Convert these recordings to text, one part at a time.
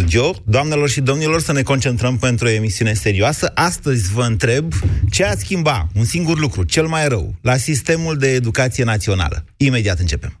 studio. Doamnelor și domnilor, să ne concentrăm pentru o emisiune serioasă. Astăzi vă întreb ce a schimba un singur lucru, cel mai rău, la sistemul de educație națională. Imediat începem.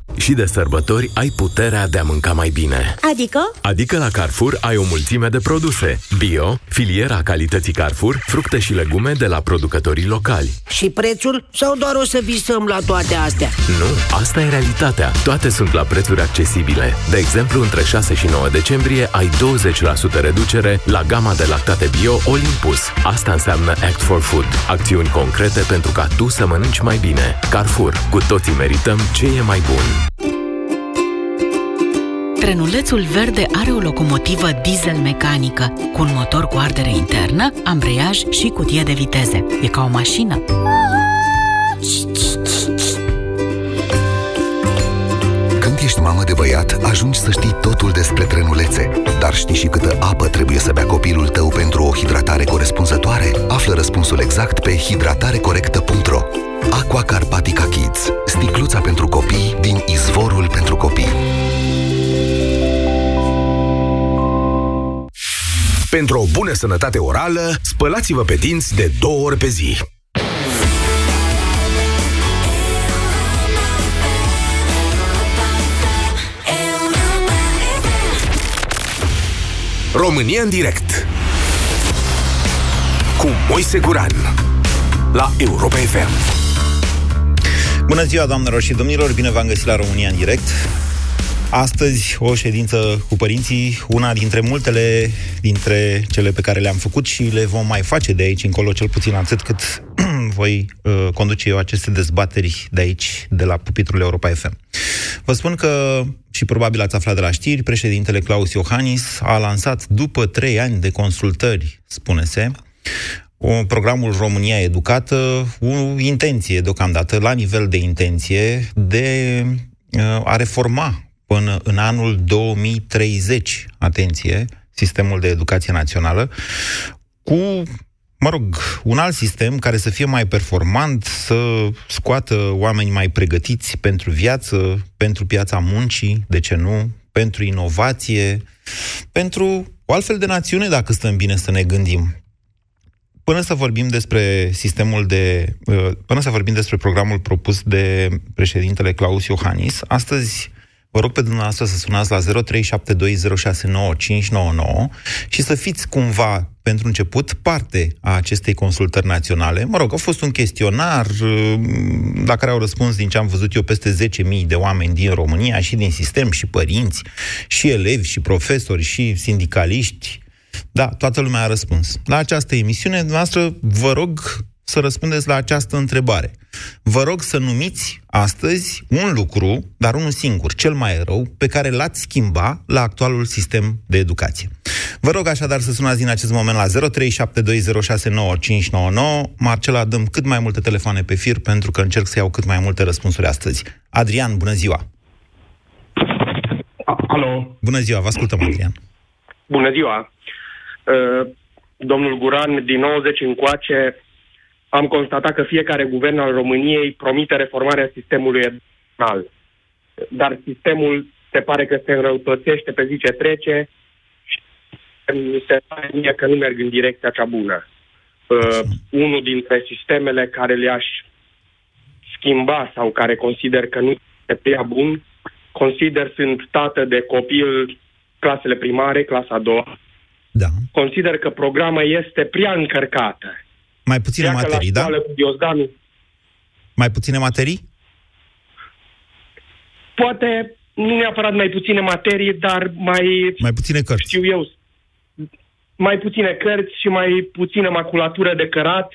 Și de sărbători ai puterea de a mânca mai bine. Adică? Adică la Carrefour ai o mulțime de produse. Bio, filiera calității Carrefour, fructe și legume de la producătorii locali. Și prețul? Sau doar o să visăm la toate astea? Nu, asta e realitatea. Toate sunt la prețuri accesibile. De exemplu, între 6 și 9 decembrie ai 20% reducere la gama de lactate bio Olympus. Asta înseamnă Act for Food. Acțiuni concrete pentru ca tu să mănânci mai bine. Carrefour. Cu toții merităm ce e mai bun. Trenulețul verde are o locomotivă diesel mecanică, cu un motor cu ardere internă, ambreiaj și cutie de viteze. E ca o mașină. Când ești mamă de băiat, ajungi să știi totul despre trenulețe. Dar știi și câtă apă trebuie să bea copilul tău pentru o hidratare corespunzătoare? Află răspunsul exact pe hidratarecorectă.ro Aqua Carpatica Kids. Sticluța pentru copii din izvorul pentru copii. Pentru o bună sănătate orală, spălați-vă pe dinți de două ori pe zi. România în direct cu Moise Guran la Europa FM. Bună ziua, doamnelor și domnilor, bine v-am găsit la România în direct. Astăzi o ședință cu părinții, una dintre multele dintre cele pe care le-am făcut și le vom mai face de aici încolo, cel puțin atât cât voi uh, conduce eu aceste dezbateri de aici, de la pupitrul Europa FM. Vă spun că, și probabil ați aflat de la știri, președintele Claus Iohannis a lansat, după trei ani de consultări, spune-se, o, programul România Educată, o intenție deocamdată, la nivel de intenție, de uh, a reforma până în anul 2030, atenție, sistemul de educație națională, cu, mă rog, un alt sistem care să fie mai performant, să scoată oameni mai pregătiți pentru viață, pentru piața muncii, de ce nu, pentru inovație, pentru o altfel de națiune, dacă stăm bine să ne gândim. Până să vorbim despre sistemul de. Uh, până să vorbim despre programul propus de președintele Claus Iohannis, astăzi Vă rog pe dumneavoastră să sunați la 0372069599 și să fiți cumva, pentru început, parte a acestei consultări naționale. Mă rog, a fost un chestionar uh, la care au răspuns, din ce am văzut eu, peste 10.000 de oameni din România, și din sistem, și părinți, și elevi, și profesori, și sindicaliști. Da, toată lumea a răspuns. La această emisiune, dumneavoastră, vă rog să răspundeți la această întrebare. Vă rog să numiți astăzi un lucru, dar unul singur, cel mai rău, pe care l-ați schimba la actualul sistem de educație. Vă rog așadar să sunați din acest moment la 0372069599. Marcela, dăm cât mai multe telefoane pe fir pentru că încerc să iau cât mai multe răspunsuri astăzi. Adrian, bună ziua! Alo! Bună ziua, vă ascultăm, Adrian. Bună ziua! Uh, domnul Guran, din 90 încoace, am constatat că fiecare guvern al României promite reformarea sistemului educațional. Dar sistemul se pare că se înrăutățește pe zi ce trece și mi se pare mie că nu merg în direcția cea bună. Uh, unul dintre sistemele care le-aș schimba sau care consider că nu este prea bun, consider sunt tată de copil clasele primare, clasa a doua. Da. Consider că programa este prea încărcată mai puține Pleacă materii, la da? Cu Diozdanu. Mai puține materii? Poate nu neapărat mai puține materii, dar mai, Mai puține cărți. știu eu, mai puține cărți și mai puțină maculatură de cărat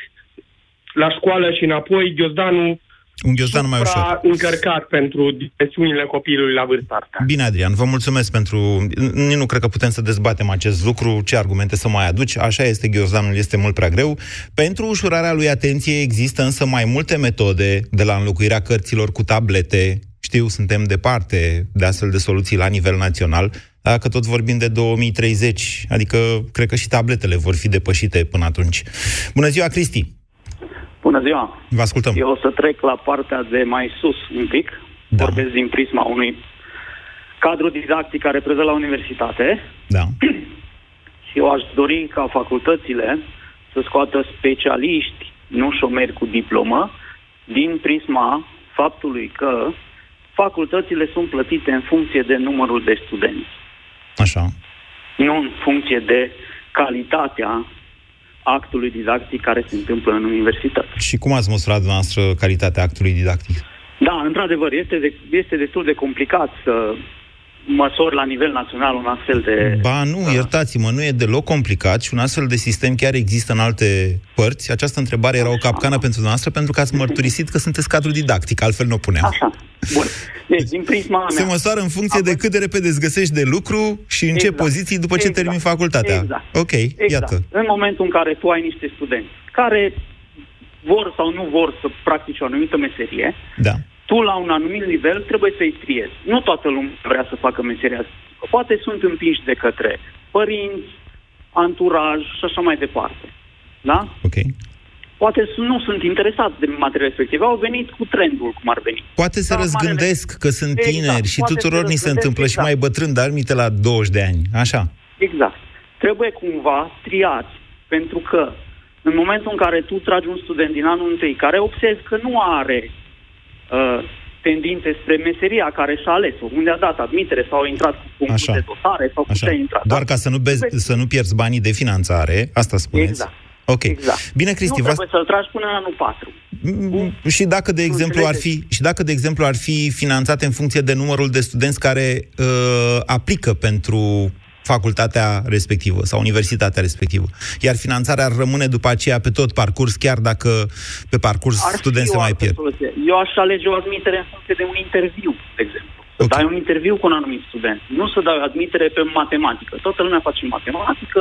la școală și înapoi. Diozdanu Un ghiozdan mai ușor. încărcat pentru dimensiunile copilului la vârsta asta. Bine, Adrian, vă mulțumesc pentru... Nici nu cred că putem să dezbatem acest lucru, ce argumente să mai aduci. Așa este, ghiozdanul este mult prea greu. Pentru ușurarea lui atenție există însă mai multe metode, de la înlocuirea cărților cu tablete, știu, suntem departe de astfel de soluții la nivel național, dacă tot vorbim de 2030, adică cred că și tabletele vor fi depășite până atunci. Bună ziua, Cristi! Bună ziua! Vă ascultăm. Eu o să trec la partea de mai sus un pic. Da. Vorbesc din prisma unui cadru didactic care prezentă la universitate. Da. Și eu aș dori ca facultățile să scoată specialiști, nu șomeri cu diplomă, din prisma faptului că facultățile sunt plătite în funcție de numărul de studenți. Așa. Nu în funcție de calitatea actului didactic care se întâmplă în universitate. Și cum ați măsurat dumneavoastră calitatea actului didactic? Da, într-adevăr, este, de, este destul de complicat să măsori la nivel național un astfel de... Ba nu, uh, iertați-mă, nu e deloc complicat și un astfel de sistem chiar există în alte părți. Această întrebare era o capcană pentru noastră pentru că ați mărturisit că sunteți cadru didactic, altfel nu o puneam. Așa, bun. Deci, din prisma mea... Se măsoară în funcție de cât de repede îți găsești de lucru și în exact. ce poziții după ce exact. termini facultatea. Exact. Ok, exact. iată. În momentul în care tu ai niște studenți care vor sau nu vor să practice o anumită meserie, da tu la un anumit nivel trebuie să-i triezi. Nu toată lumea vrea să facă meseria asta. Poate sunt împinși de către părinți, anturaj și așa mai departe. Da? Ok. Poate nu sunt interesați de materia respectivă, au venit cu trendul, cum ar veni. Poate se da, răzgândesc marele... că sunt exact. tineri și tuturor ni se întâmplă exact. și mai bătrân, dar mite la 20 de ani. Așa. Exact. Trebuie cumva triați, pentru că în momentul în care tu tragi un student din anul întâi care observi că nu are uh, tendințe spre meseria care și-a ales-o, unde a dat admitere sau a intrat cu punctul de dotare sau Așa. a intrat. Doar ca să nu, bez, să nu pierzi banii de finanțare, asta spuneți? Exact. Ok. Exact. Bine, Cristi, nu trebuie să-l tragi până în anul 4. Mm, și dacă, de exemplu, ar fi, și dacă, de exemplu, ar fi finanțate în funcție de numărul de studenți care uh, aplică pentru facultatea respectivă sau universitatea respectivă. Iar finanțarea ar rămâne după aceea pe tot parcurs, chiar dacă pe parcurs ar studenți se mai pierd. Soluție. Eu aș alege o admitere în funcție de un interviu, de exemplu. Să okay. dai un interviu cu un anumit student. Nu să dai admitere pe matematică. Toată lumea face matematică.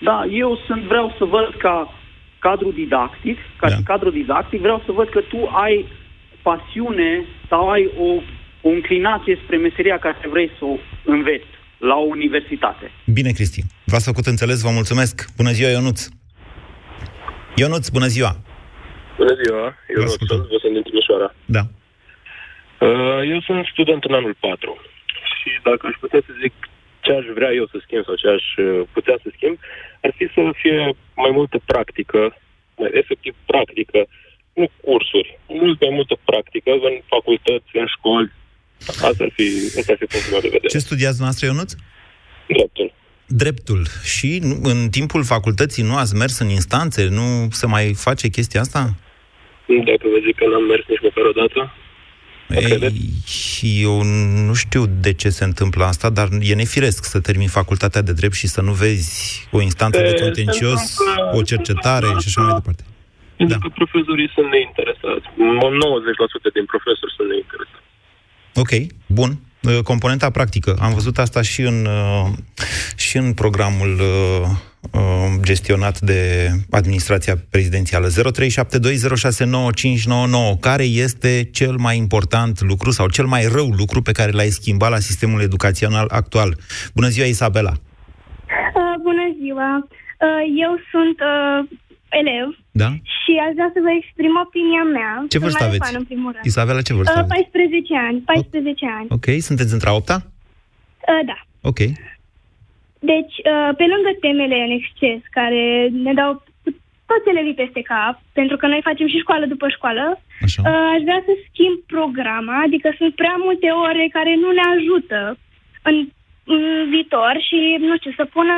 Da, eu sunt, vreau să văd ca cadru didactic, ca da. și cadru didactic, vreau să văd că tu ai pasiune sau ai o, o înclinație spre meseria care vrei să o înveți la o universitate. Bine, Cristi. V-ați făcut înțeles, vă mulțumesc. Bună ziua, Ionuț. Ionuț, bună ziua. Bună ziua, Ionuț, vă sunt din Timișoara. Da. Uh, eu sunt student în anul 4 și dacă aș putea să zic ce aș vrea eu să schimb sau ce aș uh, putea să schimb, ar fi să fie mai multă practică, mai efectiv practică, nu cursuri, mult mai multă practică în facultăți, în școli, Asta ar fi, asta ar fi punctul meu de vedere. Ce studiați noastră, Ionuț? Dreptul. Dreptul. Și în timpul facultății nu ați mers în instanțe? Nu se mai face chestia asta? Dacă vă zic că n-am mers nici măcar o dată. Ei, eu nu știu de ce se întâmplă asta, dar e nefiresc să termini facultatea de drept și să nu vezi o instanță de contencios, o cercetare și așa mai departe. Pentru da. că profesorii sunt neinteresați. 90% din profesori sunt neinteresați. Ok, bun. Uh, componenta practică. Am văzut asta și în, uh, și în programul uh, gestionat de administrația prezidențială. 0372069599. Care este cel mai important lucru sau cel mai rău lucru pe care l-ai schimbat la sistemul educațional actual? Bună ziua, Isabela! Uh, bună ziua! Uh, eu sunt uh, elev da? și aș vrea să vă exprim opinia mea. Ce vârstă aveți? Fan, în primul rând. Isabela, ce vârstă uh, 14 ani. 14 o- ani. Ok, sunteți între a opta? Uh, da. Ok. Deci, uh, pe lângă temele în exces, care ne dau toți elevii peste cap, pentru că noi facem și școală după școală, Așa. Uh, aș vrea să schimb programa, adică sunt prea multe ore care nu ne ajută în, în viitor și, nu știu, să pună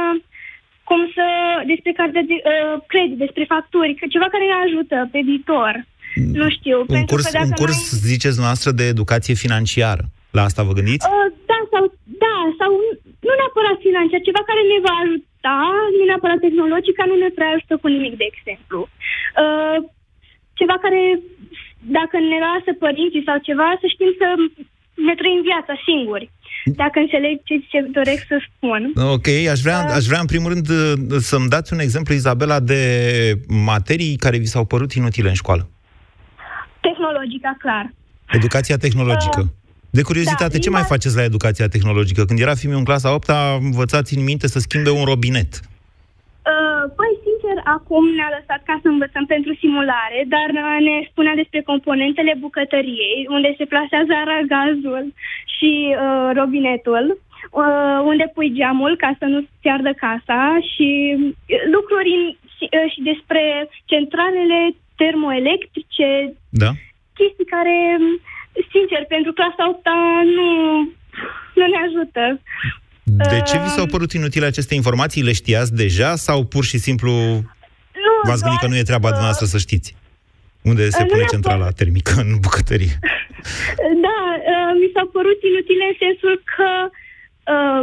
cum să, despre carte de uh, credit, despre facturi, ceva care ne ajută pe viitor. Mm. Nu știu. Un pentru curs, că un curs noi... ziceți noastră, de educație financiară. La asta vă gândiți? Uh, da, sau, da, sau nu neapărat financiar, ceva care ne va ajuta, nu neapărat tehnologic, care nu ne prea ajută cu nimic, de exemplu. Uh, ceva care dacă ne lasă părinții sau ceva, să știm să ne trăim viața singuri. Dacă înțeleg ce, ce doresc să spun. Ok, aș vrea, Uh. aș vrea în primul rând uh, să-mi dați un exemplu, Izabela, de materii care vi s-au părut inutile în școală. Tehnologica, clar. Educația tehnologică. De curiozitate, da, ce mai limba- faceți la educația tehnologică? Când era fiul în clasa 8 învățați în minte să schimbe un robinet. Uh, păi, sincer, acum ne-a lăsat ca să învățăm pentru simulare, dar uh, ne spunea despre componentele bucătăriei, unde se plasează aragazul și uh, robinetul, uh, unde pui geamul ca să nu-ți ardă casa și uh, lucruri în, și, uh, și despre centralele termoelectrice, Da? chestii care, sincer, pentru clasa 8 nu, nu ne ajută. De ce Uh, vi s-au părut inutile aceste informații? Le știați deja sau pur și simplu Nu, v-ați gândit că nu e treaba uh, dumneavoastră să știți? Unde se nu pune mi-a centrala termică în bucătărie? Da, uh, mi s-au părut inutile în sensul că uh,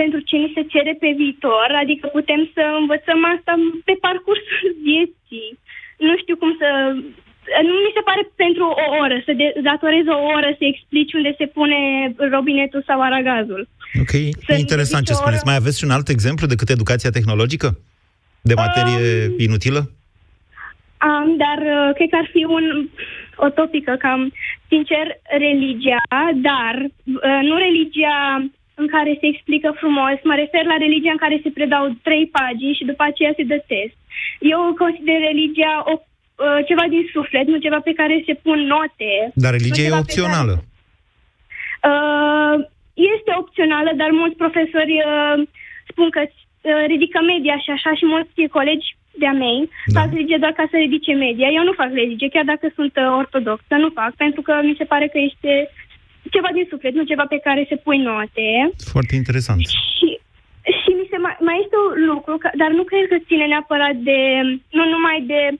pentru ce ni se cere pe viitor, adică putem să învățăm asta pe parcursul vieții. Nu știu cum să... Nu mi se pare pentru o oră, să de- datorezi o oră să explici unde se pune robinetul sau aragazul. Ok, e interesant ce dedici o spuneți. oră- Mai aveți și un alt exemplu decât educația tehnologică? De materie inutilă? Am, dar uh, cred că ar fi un, o topică cam, sincer, religia, dar uh, nu religia în care se explică frumos, mă refer la religia în care se predau trei pagini și după aceea se dă test. Eu consider religia o, uh, ceva din suflet, nu ceva pe care se pun note. Dar nu religia e ceva pe opțională. Care, uh, este opțională, dar mulți profesori uh, spun că uh, ridică media și așa și mulți colegi de-a mei Da. fac religie doar ca să ridice media. Eu nu fac religie, chiar dacă sunt uh, ortodoxă, nu fac, pentru că mi se pare că este ceva din suflet, nu ceva pe care se pui note. Foarte interesant. Și, și mi se mai, mai este un lucru, că, dar nu cred că ține neapărat de, nu numai de uh,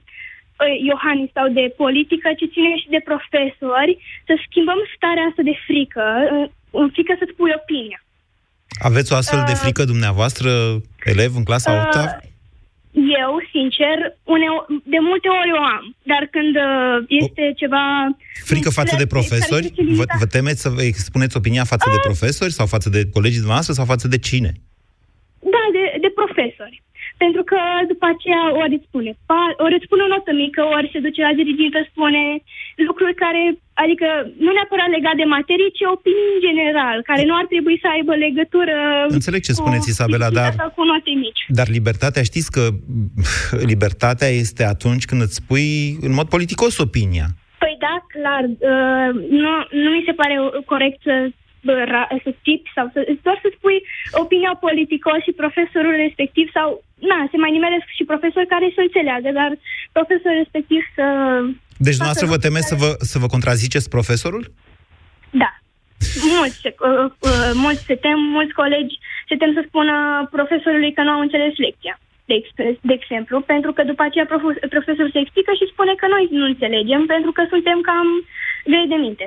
Iohannis sau de politică, ci ține și de profesori, să schimbăm starea asta de frică, uh, în frică să-ți pui opinia. Aveți o astfel de Uh, frică dumneavoastră, elev în clasa 8 Uh, eu, sincer, uneo, de multe ori o am, dar când uh, este ceva... Frică față de care profesori? este Vă, limitat- vă temeți să vă expuneți opinia față de profesori sau față de colegii dumneavoastră sau față de cine? Da, de, de profesori. Pentru că după aceea ori îți spune, pa- ori îți spune o notă mică, ori se duce la dirigintă, spune lucruri care, adică nu neapărat legat de materie, ci opinii în general, care nu ar trebui să aibă legătură Înțeleg ce cu spuneți, Isabela, disciplina dar- sau cu note mici. Dar libertatea, știți că libertatea este atunci când îți spui în mod politicos opinia. Păi da, clar, uh, nu, nu mi se pare corect să bă, ra- să tipi sau să, doar să spui opinia politică și profesorul respectiv sau, na, se mai nimeresc și profesori care să înțeleagă, dar profesorul respectiv să... Deci facă dumneavoastră vă lucruri temeți să care- vă, să vă contraziceți profesorul? Da. Mulți se, uh, uh, mulți se tem, mulți colegi se tem să spună profesorului că nu au înțeles lecția, de, ex- de exemplu, pentru că după aceea prof- profesorul se explică și spune că noi nu înțelegem, pentru că suntem cam grei de minte.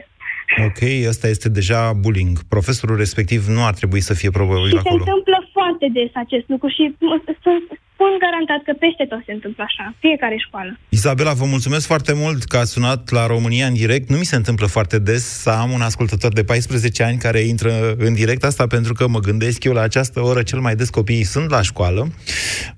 Ok, ăsta este deja bullying. Profesorul respectiv nu ar trebui să fie probabil Și se acolo. întâmplă foarte des acest lucru și m- sunt, spun garantat că peste tot se întâmplă așa, fiecare școală. Isabela, vă mulțumesc foarte mult că ați sunat la România în direct. Nu mi se întâmplă foarte des să am un ascultător de 14 ani care intră în direct, asta pentru că mă gândesc eu la această oră cel mai des copiii sunt la școală.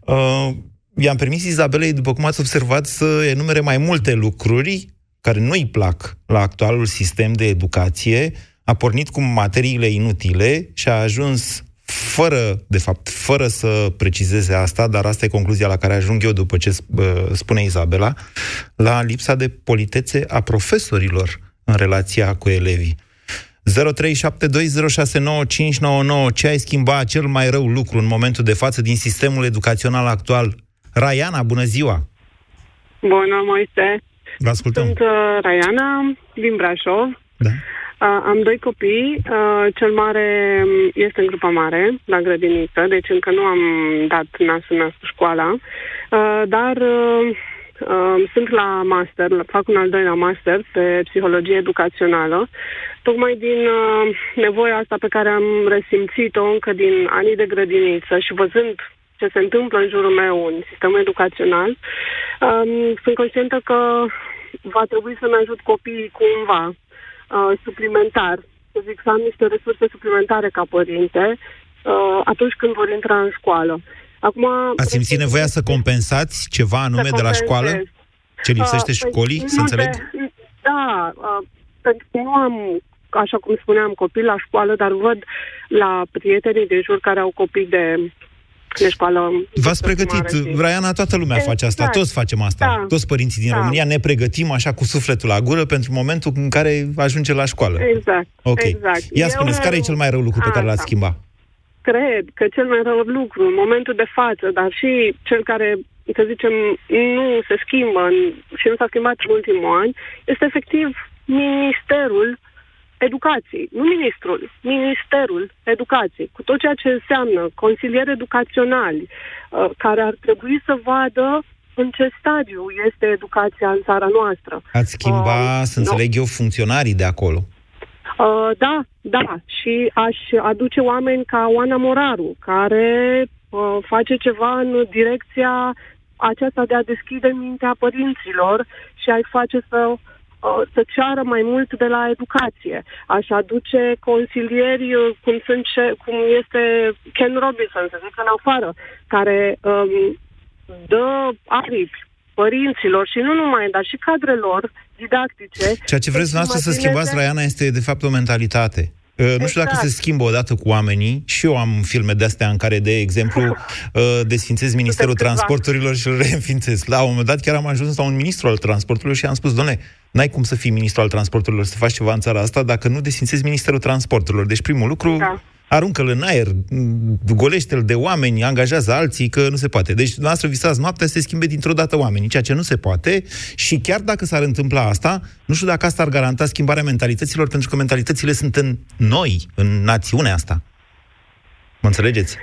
Uh, i-am permis Izabelei, după cum ați observat, să enumere mai multe lucruri care nu-i plac la actualul sistem de educație, a pornit cu materiile inutile și a ajuns fără, de fapt, fără să precizeze asta, dar asta e concluzia la care ajung eu după ce uh, spune Izabela, la lipsa de politețe a profesorilor în relația cu elevii. 0372069599 Ce ai schimba cel mai rău lucru în momentul de față din sistemul educațional actual? Raiana, bună ziua! Bună, Moise. Vă ascultăm. Sunt uh, Raiana din Brașov. Da. Uh, am doi copii. Uh, cel mare um, este în grupa mare, la grădiniță, deci încă nu am dat nasul nas cu școala. Uh, dar uh, uh, sunt la master, la- fac un al doilea master pe psihologie educațională, tocmai din uh, nevoia asta pe care am resimțit-o încă din anii de grădiniță și văzând ce se întâmplă în jurul meu în sistemul educațional, um, sunt conștientă că va trebui să-mi ajut copiii cumva uh, suplimentar, să zic, să am niște resurse suplimentare ca părinte uh, atunci când vor intra în școală. Acum, Ați simțit nevoia să compensați ceva anume de la școală? Ce lipsește Uh, școlii, păi, să nu înțeleg? De, da, uh, pentru că nu am, așa cum spuneam, copii la școală, dar văd la prietenii de jur care au copii de, de școală. V-ați pregătit, Raiana, toată lumea face asta, Exact. toți facem asta, Da. toți părinții din Da. România ne pregătim așa cu sufletul la gură pentru momentul în care ajunge la școală. Exact, Ok. exact. Ia Eu spuneți, care e cel mai rău lucru pe care l-ați Asta. schimbat? Cred că cel mai rău lucru în momentul de față, dar și cel care, să zicem, nu se schimbă în, și nu s-a schimbat în ultimul an, este efectiv Ministerul Educației. Nu ministrul, Ministerul Educației. Cu tot ceea ce înseamnă consilieri educaționali, uh, care ar trebui să vadă în ce stadiu este educația în țara noastră. Ați schimba, Uh, să înțeleg eu, funcționarii de acolo. Uh, da, da. Și aș aduce oameni ca Oana Moraru, care uh, face ceva în direcția aceasta de a deschide mintea părinților și a-i face să uh, să ceară mai mult de la educație. Aș aduce consilieri uh, cum, sunt ce, cum este Ken Robinson, să zic în afară, care um, dă aripi părinților și nu numai, dar și cadrelor didactice. Ceea ce vreți să noastră să imagineze- schimbați, Raiana, este de fapt o mentalitate. Uh, Nu știu dacă Exact. se schimbă odată cu oamenii. Și eu am filme de-astea în care, de exemplu, uh, desfințez Ministerul câțiva. Transporturilor și îl reînființez. La un moment dat chiar am ajuns la un ministru al transporturilor și am spus, doamne, n-ai cum să fii ministru al transporturilor, să faci ceva în țara asta dacă nu desfințezi Ministerul Transporturilor. Deci primul lucru, Da. aruncă-l în aer, m, golește-l de oameni, angajează alții, că nu se poate. Deci, dumneavoastră visați noaptea să se schimbe dintr-o dată oamenii, ceea ce nu se poate și chiar dacă s-ar întâmpla asta, nu știu dacă asta ar garanta schimbarea mentalităților, pentru că mentalitățile sunt în noi, în națiunea asta. Mă înțelegeți?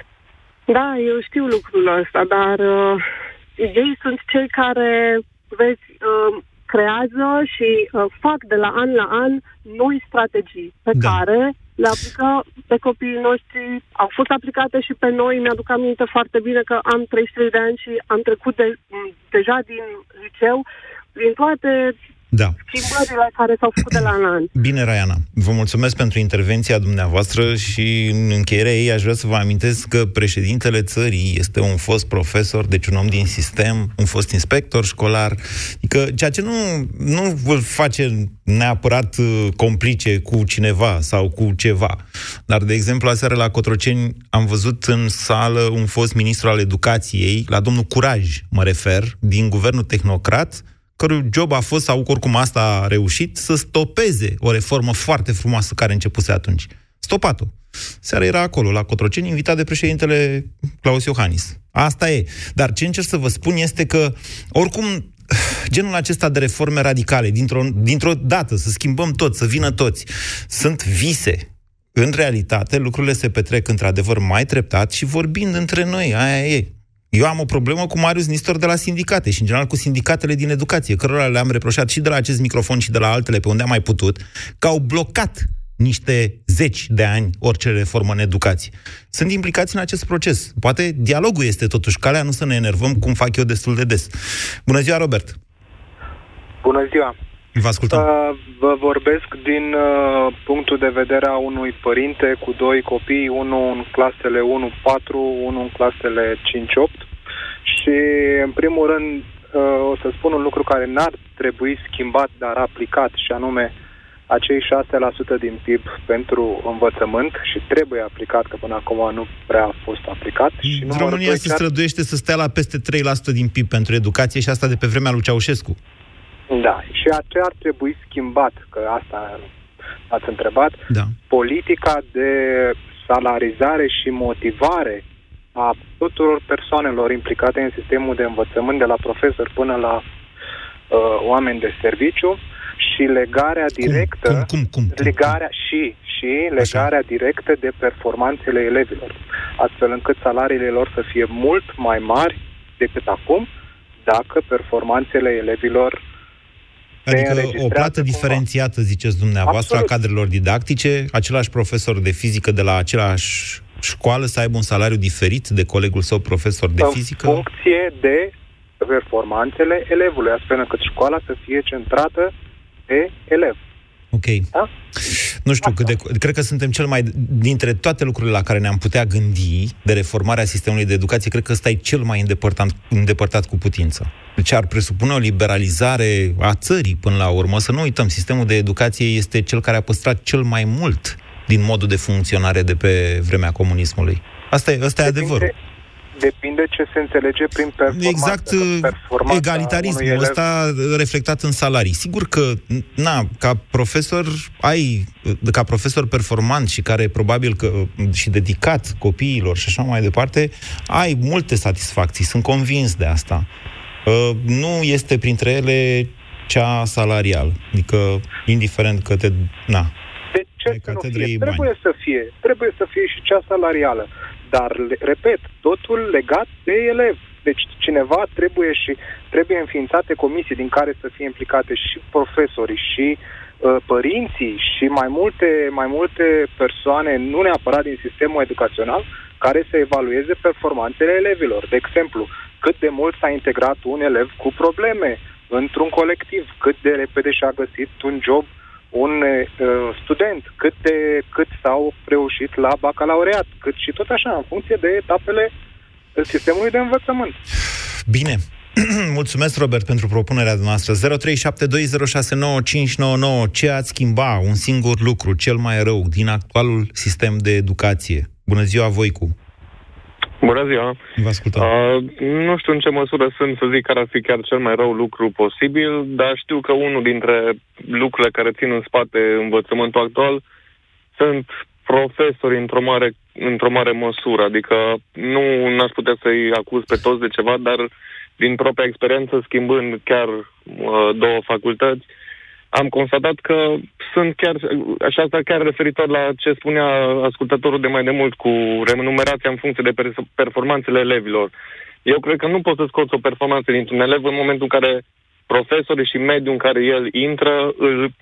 Da, eu știu lucrul ăsta, dar uh, ei sunt cei care, vezi, uh, creează și uh, fac de la an la an noi strategii pe Da. care le aplică pe copiii noștri. Au fost aplicate și pe noi. Mi-aduc aminte foarte bine că am 33 de ani și am trecut de, m, deja din liceu prin toate Da. schimbările care s-au făcut de la an la an. Bine, Raiana, vă mulțumesc pentru intervenția dumneavoastră și în încheierea ei aș vrea să vă amintesc că președintele țării este un fost profesor, deci un om din sistem, un fost inspector școlar, adică ceea ce nu, nu vă face neapărat uh, complice cu cineva sau cu ceva. Dar, de exemplu, aseară la Cotroceni am văzut în sală un fost ministru al educației, la domnul Curaj, mă refer, din guvernul tehnocrat, cărui job a fost, sau oricum asta a reușit, să stopeze o reformă foarte frumoasă care începuse atunci. Stopat-o. Seara era acolo, la Cotroceni, invitat de președintele Claus Iohannis. Asta e. Dar ce încerc să vă spun este că, oricum, genul acesta de reforme radicale, dintr-o, dintr-o dată, să schimbăm tot, să vină toți, sunt vise. În realitate, lucrurile se petrec într-adevăr mai treptat și vorbind între noi, aia e. Eu am o problemă cu Marius Nistor de la sindicate și, în general, cu sindicatele din educație, cărora le-am reproșat și de la acest microfon și de la altele pe unde am mai putut, că au blocat niște zeci de ani orice reformă în educație. Sunt implicați în acest proces. Poate dialogul este totuși calea, nu să ne enervăm, cum fac eu destul de des. Bună ziua, Robert! Bună ziua! Vă ascultăm. Uh, vă vorbesc din uh, punctul de vedere a unui părinte cu doi copii, unul în clasele 1-4, unul în clasele 5-8 și, în primul rând, uh, o să spun un lucru care n-ar trebui schimbat, dar aplicat, și anume acei 6% din PIB pentru învățământ și trebuie aplicat, că până acum nu prea a fost aplicat. Și numărul România doi, se chiar- străduiește să stea la peste 3% din PIB pentru educație și asta de pe vremea lui Ceaușescu. Da, și ce ar trebui schimbat, că asta ați întrebat, Da. politica de salarizare și motivare a tuturor persoanelor implicate în sistemul de învățământ, de la profesori până la uh, oameni de serviciu și legarea directă, Cum, cum, cum? cum? legarea și și legarea directă de performanțele elevilor, astfel încât salariile lor să fie mult mai mari decât acum, dacă performanțele elevilor se Adică o înregistrează plată cumva. diferențiată, ziceți dumneavoastră, Absolut. a cadrelor didactice, același profesor de fizică de la același școală să aibă un salariu diferit de colegul său profesor de în fizică? funcție de performanțele elevului, astfel încât școala să fie centrată pe elev. Ok. Da? Nu știu, cât de, cred că suntem cel mai, dintre toate lucrurile la care ne-am putea gândi de reformarea sistemului de educație, cred că ăsta e cel mai îndepărtat, îndepărtat cu putință. Deci ar presupune o liberalizare a țării până la urmă. Să nu uităm, sistemul de educație este cel care a păstrat cel mai mult din modul de funcționare de pe vremea comunismului. Asta e, asta e adevărul depinde ce se înțelege prin performanță. Exact, egalitarismul ăsta reflectat în salarii. Sigur că, na, ca profesor ai, ca profesor performant și care probabil că și dedicat copiilor și așa mai departe, ai multe satisfacții, sunt convins de asta. Uh, nu este printre ele cea salarial, adică indiferent că te, na, de ce să nu fie? Trebuie să fie. Trebuie să fie și cea salarială. Dar, repet, totul legat de elev. Deci cineva trebuie și trebuie înființate comisii din care să fie implicate și profesorii și uh, părinții și mai multe, mai multe persoane, nu neapărat din sistemul educațional, care să evalueze performanțele elevilor. De exemplu, cât de mult s-a integrat un elev cu probleme într-un colectiv, cât de repede și-a găsit un job un uh, student, cât, de, cât s-au reușit la bacalaureat, cât și tot așa, în funcție de etapele sistemului de învățământ. Bine. Mulțumesc, Robert, pentru propunerea noastră. 0372069599. Ce ați schimba un singur lucru, cel mai rău, din actualul sistem de educație? Bună ziua, Voicu! Bună ziua! Vă ascultăm. Uh, nu știu în ce măsură sunt să zic care ar fi chiar cel mai rău lucru posibil, dar știu că unul dintre lucrurile care țin în spate învățământul actual sunt profesori într-o mare, într-o mare măsură. Adică nu n-aș putea să-i acuz pe toți de ceva, dar din propria experiență, schimbând chiar uh, două facultăți, uh, am constatat că sunt chiar, așa asta chiar referitor la ce spunea ascultătorul de mai de mult cu remunerația în funcție de performanțele elevilor. Eu cred că nu poți să scoți o performanță dintr-un elev în momentul în care profesorii și mediul în care el intră îl,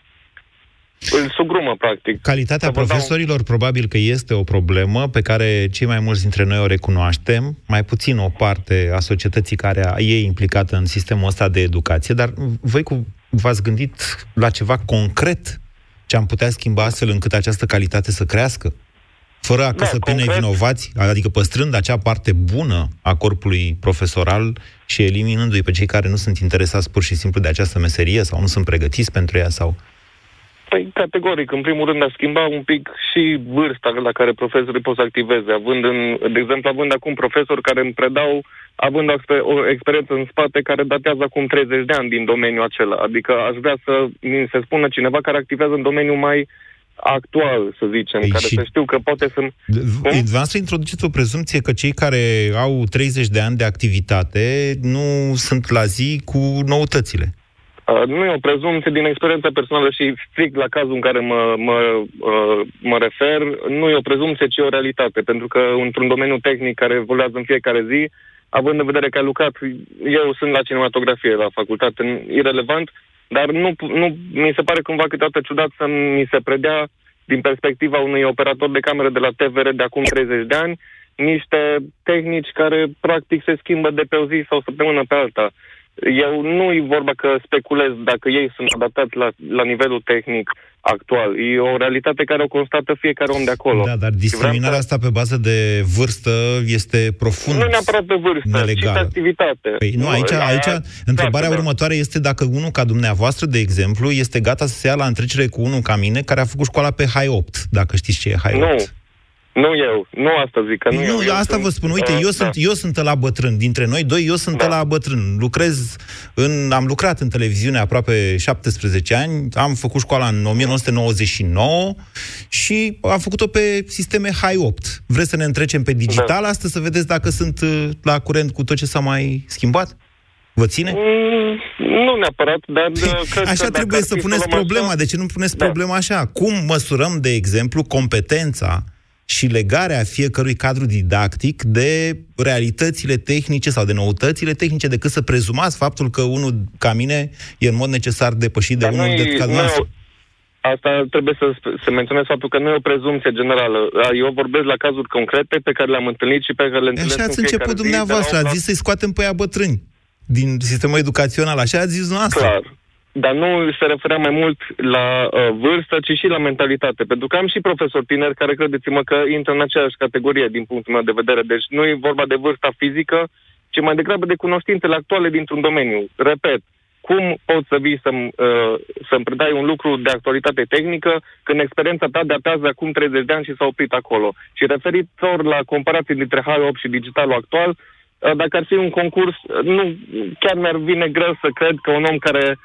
îl sugrumă, practic. Calitatea profesorilor dau... probabil că este o problemă pe care cei mai mulți dintre noi o recunoaștem, mai puțin o parte a societății care e implicată în sistemul ăsta de educație, dar voi cu v-ați gândit la ceva concret ce am putea schimba astfel încât această calitate să crească? Fără a da, să pune vinovați, adică păstrând acea parte bună a corpului profesoral și eliminându-i pe cei care nu sunt interesați pur și simplu de această meserie sau nu sunt pregătiți pentru ea sau... Păi, categoric, în primul rând, a schimba un pic și vârsta la care profesorii pot să activeze, având, în, de exemplu, având acum profesori care îmi predau având o experiență în spate care datează acum 30 de ani din domeniul acela. Adică aș vrea să mi se spună cineva care activează în domeniul mai actual, să zicem, Ei, care să știu că poate să... Vreau să introduceți o prezumție că cei care au 30 de ani de activitate nu sunt la zi cu noutățile. Uh, nu e o prezumție din experiența personală și strict la cazul în care mă, mă, uh, mă refer, nu e o prezumție, ci o realitate, pentru că într-un domeniu tehnic care evoluează în fiecare zi, având în vedere că ai lucrat, eu sunt la cinematografie la facultate, irrelevant, dar nu, nu mi se pare cumva câteodată ciudat să mi se predea din perspectiva unui operator de cameră de la TVR de acum 30 de ani, niște tehnici care practic se schimbă de pe o zi sau săptămână pe alta. Eu nu-i vorba că speculez dacă ei sunt adaptați la, la nivelul tehnic actual. E o realitate care o constată fiecare om de acolo. Da, dar discriminarea să... asta pe bază de vârstă este profund Nu neapărat pe vârstă, nelegală. ci pe activitate. Păi nu, aici, aici întrebarea da, următoare este dacă unul ca dumneavoastră, de exemplu, este gata să se ia la întrecere cu unul ca mine, care a făcut școala pe High 8, dacă știți ce e High 8. Nu, nu eu, nu asta zic, că nu, nu eu. eu asta sunt, vă spun, uite, uh, eu, da. sunt, eu sunt la bătrân, dintre noi doi, eu sunt da. la bătrân. Lucrez în, am lucrat în televiziune aproape 17 ani, am făcut școala în 1999 și am făcut-o pe sisteme High 8. Vreți să ne întrecem pe digital da. asta, să vedeți dacă sunt uh, la curent cu tot ce s-a mai schimbat? Vă ține? Mm, nu neapărat, dar... Uh, cred așa că trebuie să puneți problema. Așa... De ce nu puneți da. problema așa? Cum măsurăm, de exemplu, competența și legarea fiecărui cadru didactic de realitățile tehnice sau de noutățile tehnice, decât să prezumați faptul că unul ca mine e în mod necesar depășit de Dar unul de ca dumneavoastră. Asta trebuie să, să menționez faptul că nu e o prezumție generală. Eu vorbesc la cazuri concrete pe care le-am întâlnit și pe care le întâlnesc Așa ați început dumneavoastră, ați zis să-i scoatem pe ea bătrâni. din sistemul educațional. Așa ați zis noastră. Clar. Dar nu se referea mai mult la uh, vârstă, ci și la mentalitate. Pentru că am și profesori tineri care, credeți-mă, că intră în aceeași categorie din punctul meu de vedere. Deci nu e vorba de vârsta fizică, ci mai degrabă de cunoștințele actuale dintr-un domeniu. Repet, cum poți să vii să-mi, uh, să-mi predai un lucru de actualitate tehnică când experiența ta datează acum 30 de ani și s-a oprit acolo? Și referitor la comparație dintre H8 și digitalul actual, uh, dacă ar fi un concurs, uh, nu, chiar mi-ar vine greu să cred că un om care uh,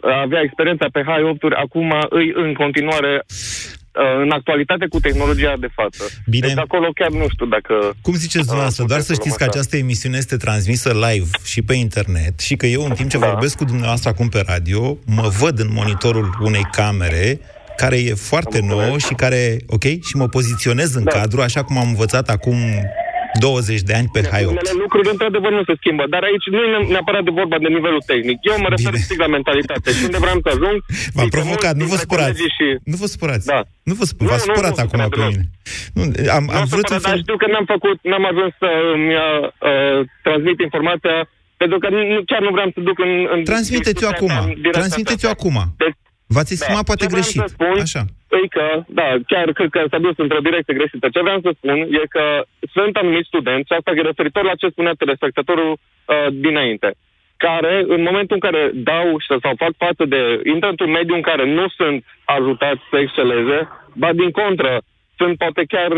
avea experiența pe H8-uri acum îi în continuare uh, în actualitate cu tehnologia de față. Bine. Deci acolo chiar nu știu dacă... Cum ziceți dumneavoastră, doar să știți că această emisiune este transmisă live și pe internet și că eu, în timp ce da. vorbesc cu dumneavoastră acum pe radio, mă văd în monitorul unei camere care e foarte nouă și care, ok, și mă poziționez în da. cadru, așa cum am învățat acum 20 de ani pe H8. Unele lucruri, într-adevăr, nu se schimbă, dar aici nu e neapărat de vorba de nivelul tehnic. Eu mă refer strict la mentalitate. Și unde vreau să ajung... V-am provocat, nu vă spărați. Și... Nu vă spărați. Da. Nu vă spărați. V-ați supărat acum pe mine. Nu, am, am vrut să... Dar știu că n-am făcut, n-am ajuns să îmi uh, transmit informația pentru că nu, chiar nu vreau să duc în... în Transmiteți-o acum. Transmiteți-o acum. Deci, V-ați exprimat da. poate greșit. Spun, Așa. E că, da, chiar cred că s-a dus într-o direcție greșită. Ce vreau să spun e că sunt anumiți studenți, și asta e referitor la ce spunea telespectatorul uh, dinainte, care, în momentul în care dau sau fac față de, intră într-un mediu în care nu sunt ajutați să exceleze, ba din contră, sunt poate chiar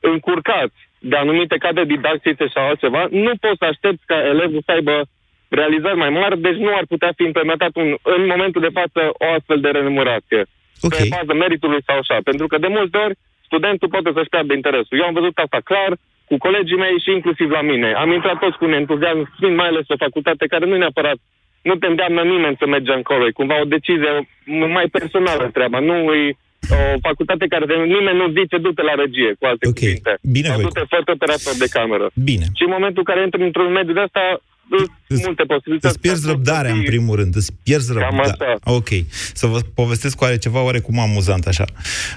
încurcați de anumite cadre didactice sau altceva, nu poți să aștepți ca elevul să aibă realizări mai mari, deci nu ar putea fi implementat un, în momentul de față o astfel de remunerație. Okay. Pe bază meritului sau așa. Pentru că de multe ori studentul poate să-și piardă interesul. Eu am văzut asta clar cu colegii mei și inclusiv la mine. Am intrat toți cu un entuziasm, fiind mai ales o facultate care nu neapărat nu te îndeamnă nimeni să mergi încolo. E cumva o decizie mai personală treaba. Nu e o facultate care de nimeni nu zice du-te la regie, cu alte okay. cuvinte. Bine, du-te fototerapeut de cameră. Bine. Și în momentul în care intri într-un mediu de asta, multe posibilități. Îți pierzi răbdarea, în primul rând. Îți pierzi răbdarea. Ok. Să vă povestesc cu are ceva oarecum amuzant, așa.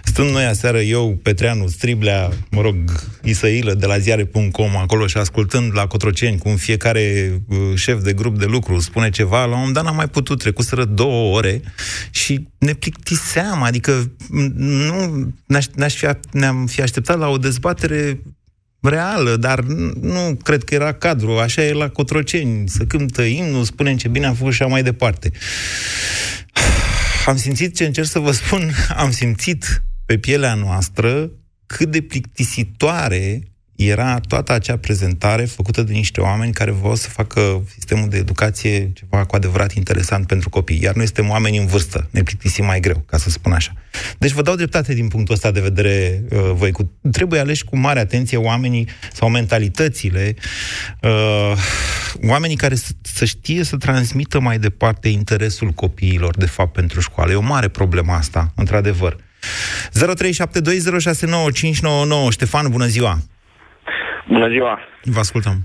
Stând noi aseară, eu, Petreanu, Striblea, mă rog, Isăilă, de la ziare.com, acolo și ascultând la Cotroceni, cum fiecare uh, șef de grup de lucru spune ceva, la un moment dat n-am mai putut, trecuseră două ore și ne plictiseam, adică nu ne-aș, ne-aș fi, ne-am fi așteptat la o dezbatere reală, dar nu cred că era cadru. Așa e la Cotroceni, să cântă imnul, spunem ce bine am făcut și mai departe. Am simțit ce încerc să vă spun, am simțit pe pielea noastră cât de plictisitoare era toată acea prezentare făcută de niște oameni care vreau să facă sistemul de educație ceva cu adevărat interesant pentru copii. Iar noi suntem oameni în vârstă, ne plictisim mai greu, ca să spun așa. Deci vă dau dreptate din punctul ăsta de vedere, uh, voi. Cu, trebuie aleși cu mare atenție oamenii sau mentalitățile, uh, oamenii care să, să știe să transmită mai departe interesul copiilor, de fapt, pentru școală. E o mare problemă asta, într-adevăr. 0372069599 Ștefan, bună ziua! Bună ziua! Vă ascultăm.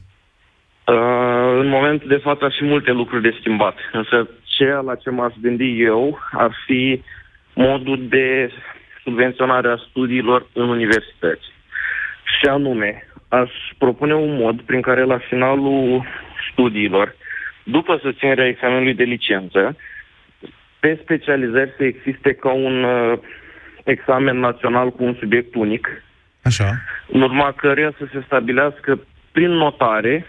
Uh, în momentul de față ar fi multe lucruri de schimbat, însă ceea la ce m-aș gândi eu ar fi modul de subvenționare a studiilor în universități. Și anume, aș propune un mod prin care la finalul studiilor, după susținerea examenului de licență, pe specializări să existe ca un uh, examen național cu un subiect unic, Așa. În urma căreia să se stabilească prin notare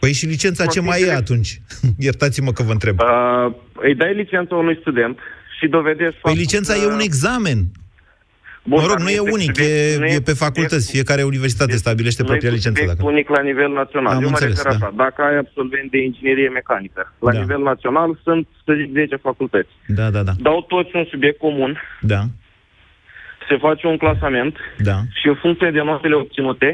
Păi și licența ce mai e atunci? Iertați-mă că vă întreb. Uh, îi dai licența unui student și dovedești Păi licența că... e un examen. Bun, mă rog, nu e unic, e, e, e pe facultăți. Fiecare universitate stabilește propria licență. Dacă... unic la nivel național. Am Eu înțeles, mă refer da. așa. Dacă ai absolvent de inginerie mecanică, la Da. nivel național sunt, să zic, 10 facultăți. Da, da, da. Dau toți un subiect comun, Da, se face un clasament da. și în funcție de notele obținute,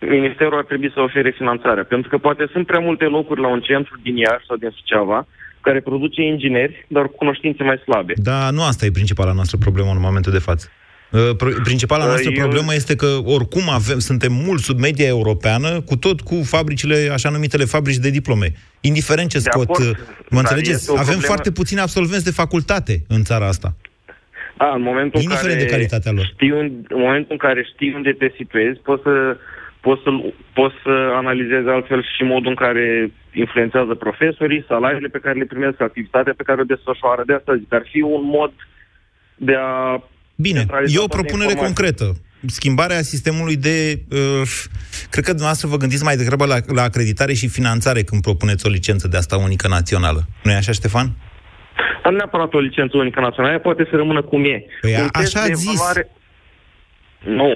Ministerul ar trebui să ofere finanțarea. Pentru că poate sunt prea multe locuri la un centru din Iași sau din Suceava care produce ingineri, dar cu cunoștințe mai slabe. Da, nu asta e principala noastră problemă în momentul de față. Uh, pro- Principala Uh, noastră eu- problemă este că oricum avem, suntem mult sub media europeană, cu tot cu fabricile, așa numitele fabrici de diplome. Indiferent ce De scot, acord, uh, dar mă înțelegeți? este o Avem problemă- foarte puțini absolvenți de facultate în țara asta. Da, în momentul Indiferent în care de calitatea lor. Știi un, în momentul în care știi unde te situezi, poți să poți, să poți să analizezi altfel și modul în care influențează profesorii, salariile pe care le primesc, activitatea pe care o desfășoară. De asta zic, ar fi un mod de a... Bine, e o propunere concretă. Schimbarea sistemului de... Uh, cred că dumneavoastră vă gândiți mai degrabă la, la acreditare și finanțare când propuneți o licență de asta unică națională. nu e așa, Ștefan? Dar nu neapărat o licență unică națională, poate să rămână cum e. Păi Un a, test așa de ați zis. evaluare- Nu,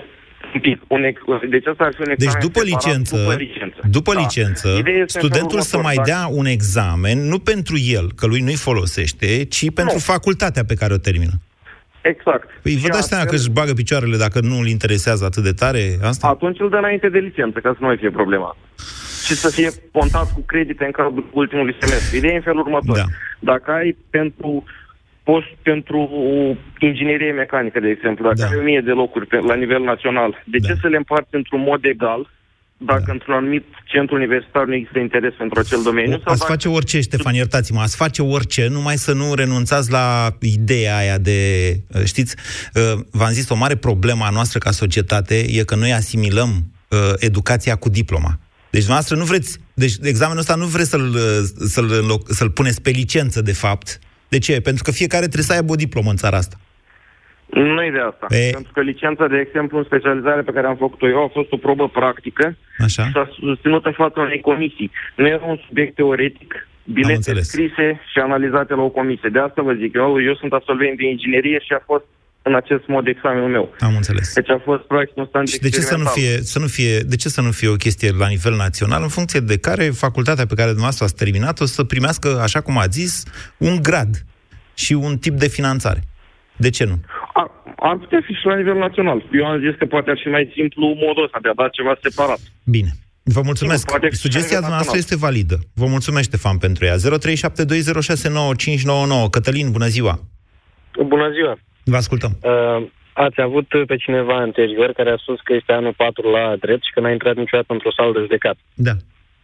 un pic. Un ex... Deci asta ar fi un Deci examen după separat licență, După licență, după Da. licență Ideea este în studentul felul să următor, mai dacă- dea un examen, nu pentru el, că lui nu-i folosește, ci pentru facultatea pe care o termină. Exact. Păi vă Și dați seama că astfel- își bagă picioarele dacă nu îl interesează atât de tare asta? Atunci îl dă înainte de licență, ca să nu mai fie problema. Și să fie contat cu credite în cadrul ultimului semestru. Ideea e în felul următor. Da. Dacă ai pentru post pentru inginerie mecanică, de exemplu, dacă Da. ai 1000 de locuri pe, la nivel național, de ce să le împarți într-un mod egal dacă Da. într-un anumit centru universitar nu există interes pentru acel domeniu? sau Ați dacă- face orice, Ștefan, iertați-mă, ați face orice, numai să nu renunțați la ideea aia de... uh, Știți, uh, v-am zis, o mare problemă a noastră ca societate e că noi asimilăm uh, educația cu diploma. Deci dumneavoastră nu vreți... Deci examenul ăsta nu vreți să-l, uh, să-l, înloc- să-l puneți pe licență, de fapt. De ce? Pentru că fiecare trebuie să aibă o diplomă în țara asta. Nu e de asta. E- Pentru că licența, de exemplu, în specializare pe care am făcut-o eu, a fost o probă practică Așa? și s-a susținut în fața unei comisii. Nu era un subiect teoretic, bilete înțeles. scrise și analizate la o comisie. De asta vă zic, eu, eu sunt absolvent de inginerie și a fost în acest mod examenul meu. Am înțeles. Deci a fost practic un stand Și de ce să nu experimental. fie, să nu fie, de ce să nu fie o chestie la nivel național, în funcție de care facultatea pe care dumneavoastră ați terminat-o să primească, așa cum ați zis, un grad și un tip de finanțare. De ce nu? Ar, ar putea fi și la nivel național. Eu am zis că poate ar fi mai simplu modul ăsta de a da ceva separat. Bine. Vă mulțumesc. Nu, poate fi Sugestia la nivel noastră național. este validă. Vă mulțumesc, Ștefan, pentru ea. 0372069599. Cătălin, bună ziua! Bună ziua! Vă ascultăm. Uh, ați avut pe cineva anterior care a spus că este anul 4 la drept și că n-a intrat niciodată într-o sală de judecat. Da.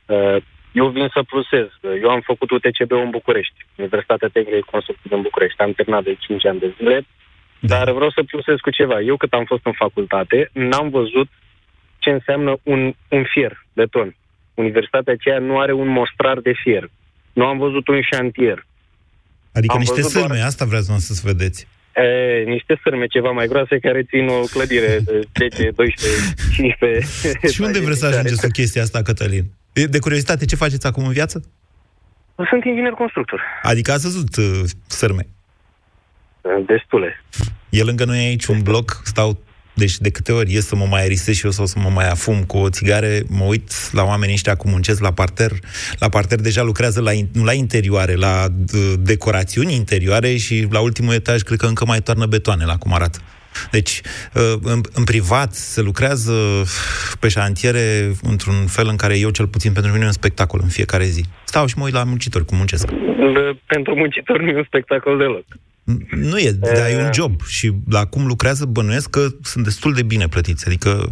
Uh, eu vin să plusez. Eu am făcut UTCB în București, Universitatea Tehnică de Construcție din București. Am terminat de 5 ani de zile, Da. dar vreau să plusez cu ceva. Eu cât am fost în facultate, n-am văzut ce înseamnă un, un fier, beton. Universitatea aceea nu are un mostrar de fier. Nu am văzut un șantier. Adică Am niște văzut doar- sârme, asta vreți mă, să vedeți. E, niște sârme ceva mai groase care țin o clădire de 10, 12, 15... Și unde vreți să ajungeți cu chestia asta, Cătălin? E- De curiozitate, ce faceți acum în viață? Sunt inginer constructor. Adică ați văzut uh, sârme. Destule. E lângă noi aici un bloc, stau, deci de câte ori ies să mă mai aerisez și eu sau să mă mai afum cu o țigare, mă uit la oamenii ăștia cum muncesc la parter. La parter deja lucrează la, in- nu la interioare, la uh, decorațiuni interioare și la ultimul etaj cred că încă mai toarnă betoane la cum arată. Deci, uh, în, în privat se lucrează pe șantiere într-un fel în care eu, cel puțin pentru mine, e un spectacol în fiecare zi. Stau și mă uit la muncitori cum muncesc. De- Pentru muncitori nu e un spectacol deloc. Nu e, dar e un job și la cum lucrează bănuiesc că sunt destul de bine plătiți. Adică,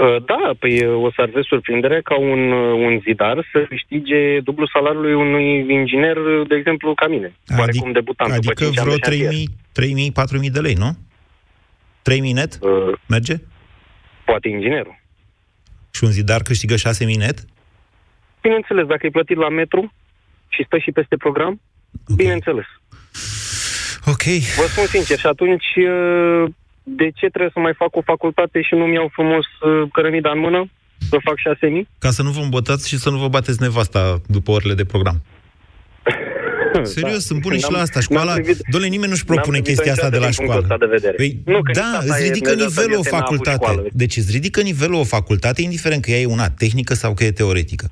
Uh, Da, păi uh, o să ar fi surprindere ca un, uh, un zidar să câștige dublu salariului unui inginer, uh, de exemplu, ca mine. Oarecum debutant după adică 5 ani vreo de șantier. 3.000, 3.000, 4.000 de lei, nu? 3.000 net? Uh, Merge? Poate inginerul. Și un zidar câștigă 6.000 net? Bineînțeles, dacă e plătit la metru și stă și peste program, bineînțeles. Ok. Vă spun sincer, și atunci uh, de ce trebuie să mai fac o facultate și nu-mi iau frumos uh, cărămida în mână? Să fac 6.000? Ca să nu vă îmbotați și să nu vă bateți nevasta după orele de program. Serios, îmi pune și la asta. Școala, dole, nimeni nu-și propune n-am chestia asta de la privit-o niciodată școală. din punctul ăsta de vedere. Păi, Nu, că da, nici asta îți e ridică Dumnezeu să nivelul o ierte, n-a avut facultate. școală. Deci îți ridică nivelul o facultate, indiferent că ea e una tehnică sau că e teoretică.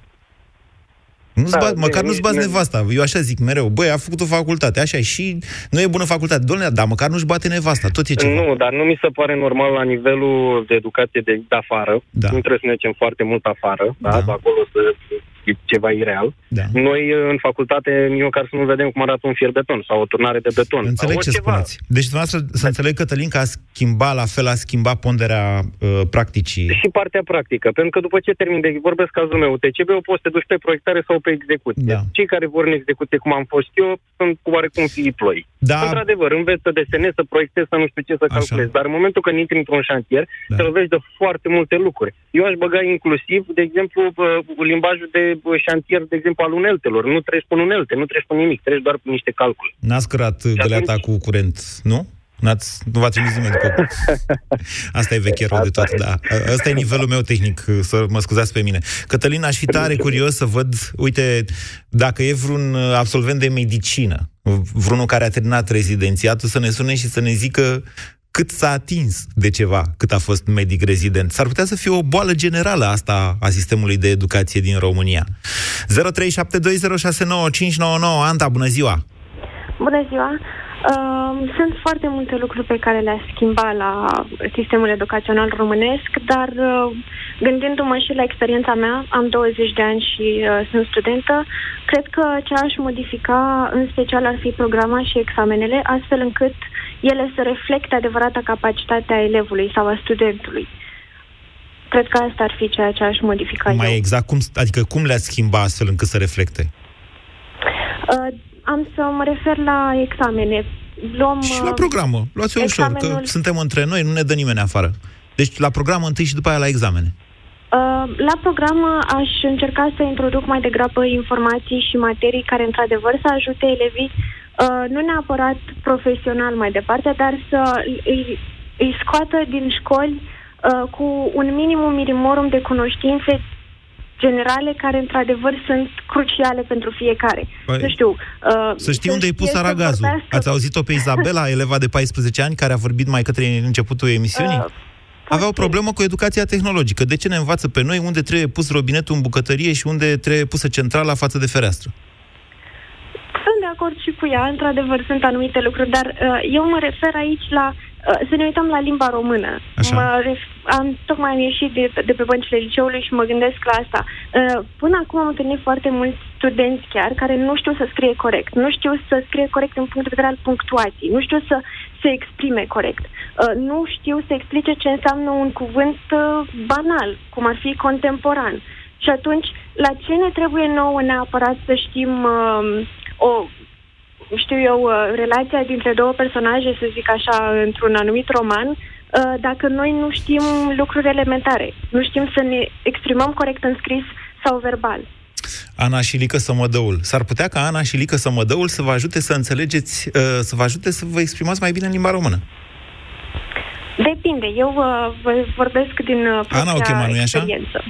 Nu-ți Da, bat, bine, măcar nu-ți nici bați nu- nevasta. Eu așa zic mereu. Băi, a făcut o facultate, așa e și nu e bună facultate. Doamne, dar măcar nu-și bate nevasta, tot e ceva. Nu, dar nu mi se pare normal la nivelul de educație de, de afară. Da. Nu trebuie să mergem foarte mult afară, da? da. acolo să e ceva ireal. Da. Noi, în facultate, nici măcar să nu vedem cum arată un fier beton sau o turnare de beton. Înțeleg sau ce oriceva. spuneți. Deci, dumneavoastră, să înțeleg, Cătălin, că a schimbat la fel, a schimbat ponderea uh, practicii. Și partea practică, pentru că după ce termin de vorbesc cazul meu, TCB-ul poți să te duci pe proiectare sau pe execuție. Da. Cei care vor în execuție, cum am fost eu, sunt oarecum fiii ploi. Da. Într-adevăr, înveți să desenezi, să proiectezi, să nu știu ce să Așa. calculezi. Dar în momentul când intri într-un șantier, Da. te lovești de foarte multe lucruri. Eu aș băga inclusiv, de exemplu, bă, limbajul de bă, șantier, de exemplu, al uneltelor. Nu treci pe unelte, nu treci pe nimic, treci doar pe niște calcule. N-ați cărat găleata cu curent, nu? N-ați, nu v-a trimis nimeni după... Asta e veche rău de toate, da. Asta e nivelul meu tehnic, să mă scuzați pe mine. Cătălin, aș fi tare curios să văd, uite, dacă e vreun uh, absolvent de medicină, vreunul care a terminat rezidențiatul, să ne sune și să ne zică cât s-a atins de ceva, cât a fost medic rezident. S-ar putea să fie o boală generală asta a sistemului de educație din România. 0372069599 Anta, bună ziua! Bună ziua! Uh, sunt foarte multe lucruri pe care le-aș schimba la sistemul educațional românesc, dar uh, gândindu-mă și la experiența mea, am 20 de ani și uh, sunt studentă, cred că ce aș modifica în special ar fi programa și examenele, astfel încât ele să reflecte adevărata capacitate a elevului sau a studentului. Cred că asta ar fi ceea ce aș modifica eu. Mai exact, cum, adică cum le-ați schimba astfel încât să reflecte? Uh, am să mă refer la examene. Luăm, Și la uh, programă. Luați-o ușor, că examenul- suntem între noi, nu ne dă nimeni afară. Deci la programă întâi și după aia la examene. Uh, La program aș încerca să introduc mai degrabă informații și materii care, într-adevăr, să ajute elevii, uh, nu neapărat profesional mai departe, dar să îi, îi scoată din școli uh, cu un minimum minimorum de cunoștințe generale care, într-adevăr, sunt cruciale pentru fiecare. Păi, nu știu... Uh, Să știi unde ai pus știe să aragazul. vorbească- Ați auzit-o pe Izabela, eleva de 14 ani, care a vorbit mai către începutul emisiunii? Uh, Avea o problemă cu educația tehnologică. De ce ne învață pe noi unde trebuie pus robinetul în bucătărie și unde trebuie pusă centrala față de fereastră? Sunt de acord și cu ea, într-adevăr sunt anumite lucruri, dar uh, eu mă refer aici la uh, să ne uităm la limba română. Așa. Mă ref- am tocmai am ieșit de, de pe băncile liceului și mă gândesc la asta. Uh, până acum am întâlnit foarte mulți studenți chiar care nu știu să scrie corect, nu știu să scrie corect în punct de vedere al punctuației, nu știu să se exprime corect, uh, nu știu să explice ce înseamnă un cuvânt uh, banal, cum ar fi contemporan. Și atunci, la ce ne trebuie nouă neapărat să știm uh, o, știu eu, uh, relația dintre două personaje, să zic așa, într-un anumit roman, uh, dacă noi nu știm lucruri elementare, nu știm să ne exprimăm corect în scris sau verbal. Ana și Lică Sămădăul. S-ar putea ca Ana și Lică Sămădăul să vă ajute să înțelegeți, uh, să vă ajute să vă exprimați mai bine în limba română. Depinde. Eu uh, vă vorbesc din uh, propria Ana o chema, nu-i așa? experiență.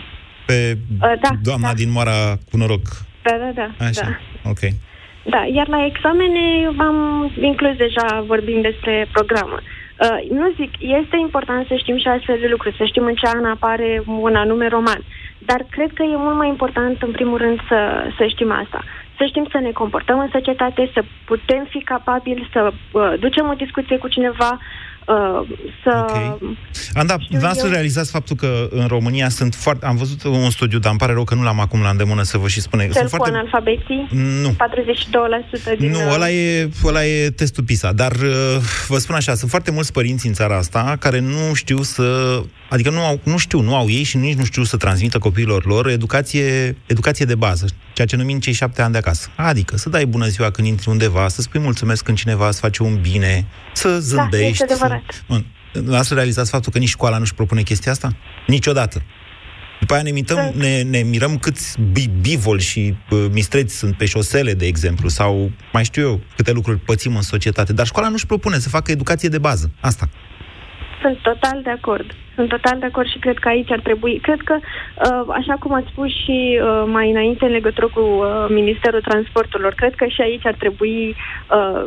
Pe Uh, da, doamna din Moara cu noroc. Da, da, da. Așa, da. ok. Da, iar la examene v-am inclus deja vorbind despre programă. Uh, nu zic, este important să știm și astfel de lucruri, să știm în ce an apare un anume roman. Dar cred că e mult mai important, în primul rând, să, să știm asta. Să știm să ne comportăm în societate, să putem fi capabili să uh, ducem o discuție cu cineva, uh, să... Anda, Știu vreau să eu. realizați faptul că în România sunt foarte... Am văzut un studiu, dar îmi pare rău că nu l-am acum la îndemână să vă și spune. Cel Sunt cu foarte... analfabeții? Nu. 42% din... Nu, uh, ăla e, ăla e testul PISA, dar uh, vă spun așa, sunt foarte mulți părinți în țara asta care nu știu să, adică nu, au, nu știu, nu au ei și nici nu știu să transmită copiilor lor educație, educație de bază, ceea ce numim cei șapte ani de acasă. Adică să dai bună ziua când intri undeva, să spui mulțumesc când cineva îți face un bine, să zâmbești. Da, este să... adevărat. Bun. Lasă realizați faptul că nici școala nu-și propune chestia asta? Niciodată. După aia ne, mităm, ne, ne mirăm câți bi- bivoli și uh, mistreți sunt pe șosele, de exemplu, sau mai știu eu câte lucruri pățim în societate. Dar școala nu-și propune să facă educație de bază. Asta. Sunt total de acord. Sunt total de acord și cred că aici ar trebui. Cred că, uh, așa cum ați spus și uh, mai înainte în legătură cu uh, Ministerul Transporturilor, cred că și aici ar trebui uh,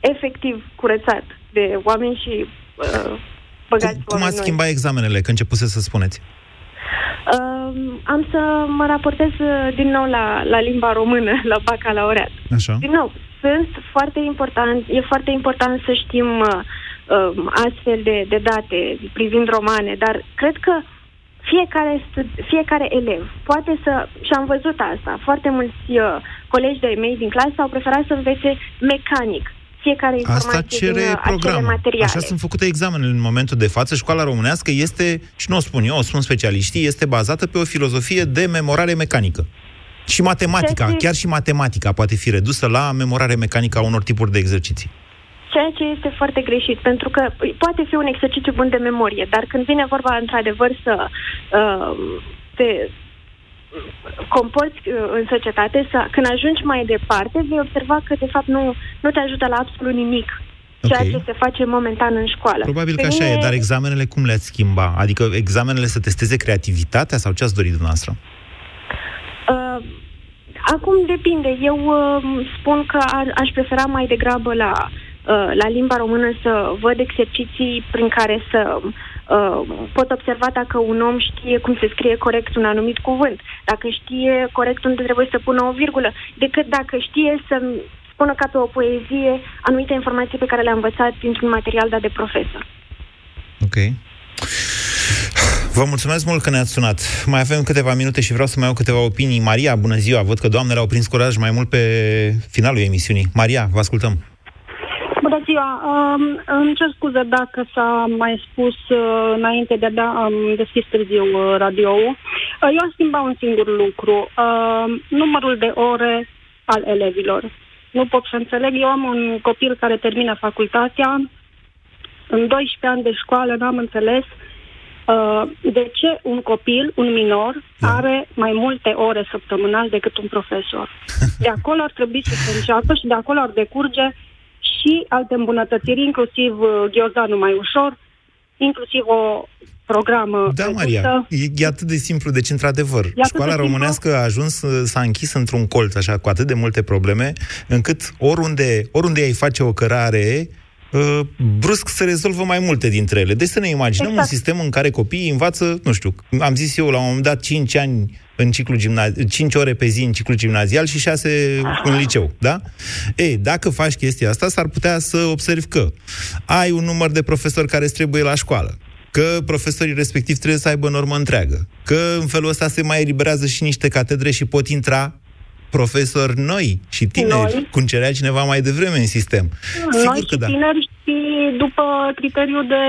efectiv curățat de oameni și uh, băgați Cum, cum oameni ați noi. schimba examenele, că începuse să spuneți? Uh, am să mă raportez uh, din nou la, la limba română, la bacalaureat. Așa. Din nou, sunt foarte important, e foarte important să știm uh, uh, astfel de, de date privind romane, dar cred că fiecare, stu- fiecare elev poate să, și am văzut asta, foarte mulți uh, colegi de mei din clasă au preferat să învețe mecanic fiecare informație Asta cere din uh, acele programul. materiale. Așa sunt făcute examenele în momentul de față. Școala românească este, și nu o spun eu, o spun specialiștii, este bazată pe o filozofie de memorare mecanică. Și matematica, Ce zic? chiar și matematica poate fi redusă la memorare mecanică a unor tipuri de exerciții. Ceea ce este foarte greșit, pentru că poate fi un exercițiu bun de memorie, dar când vine vorba într-adevăr să uh, te comporți uh, în societate, să, când ajungi mai departe, vei observa că de fapt nu, nu te ajută la absolut nimic ceea Ok. ce se face momentan în școală. Probabil Pe că așa mine- e, dar examenele cum le-ați schimba? Adică examenele să testeze creativitatea sau ce ați dorit dumneavoastră? Uh, acum depinde. Eu uh, spun că ar, aș prefera mai degrabă la, uh, la limba română să văd exerciții prin care să uh, pot observa dacă un om știe cum se scrie corect un anumit cuvânt, dacă știe corect unde trebuie să pună o virgulă, decât dacă știe să spună ca pe o poezie anumite informații pe care le-a învățat dintr-un material dat de profesor. Ok. Vă mulțumesc mult că ne-ați sunat. Mai avem câteva minute și vreau să mai au câteva opinii. Maria, bună ziua! Văd că doamnele au prins curaj mai mult pe finalul emisiunii. Maria, vă ascultăm. Bună ziua! Um, îmi cer scuze dacă s-a mai spus uh, înainte, de-abia am deschis târziu uh, radio-ul. Uh, eu am schimbat un singur lucru. Uh, numărul de ore al elevilor. Nu pot să înțeleg. Eu am un copil care termină facultatea. În 12 ani de școală n-am înțeles uh, de ce un copil, un minor, are mai multe ore săptămânal decât un profesor. De acolo ar trebui să se înceapă și de acolo ar decurge și alte îmbunătățiri, inclusiv uh, ghiozdanul mai ușor, inclusiv o programă Da, redusă. Maria, e, e atât de simplu. Deci, într-adevăr, E atât de școala simplu? românească a ajuns, uh, s-a închis într-un colț, așa, cu atât de multe probleme, încât oriunde, oriunde ai face o cărare, uh, brusc se rezolvă mai multe dintre ele. Deci să ne imaginăm Exact. un sistem în care copiii învață, nu știu, am zis eu la un moment dat 5 ani în ciclu gimnazial, 5 ore pe zi în ciclu gimnazial și 6 în liceu, da? Ei, dacă faci chestia asta, s-ar putea să observi că ai un număr de profesori care îți trebuie la școală, că profesorii respectiv trebuie să aibă normă întreagă, că în felul ăsta se mai eliberează și niște catedre și pot intra profesori noi și tineri, Noi. cum cerea cineva mai devreme în sistem. Noi Sigur și că da. tineri și după criteriul de,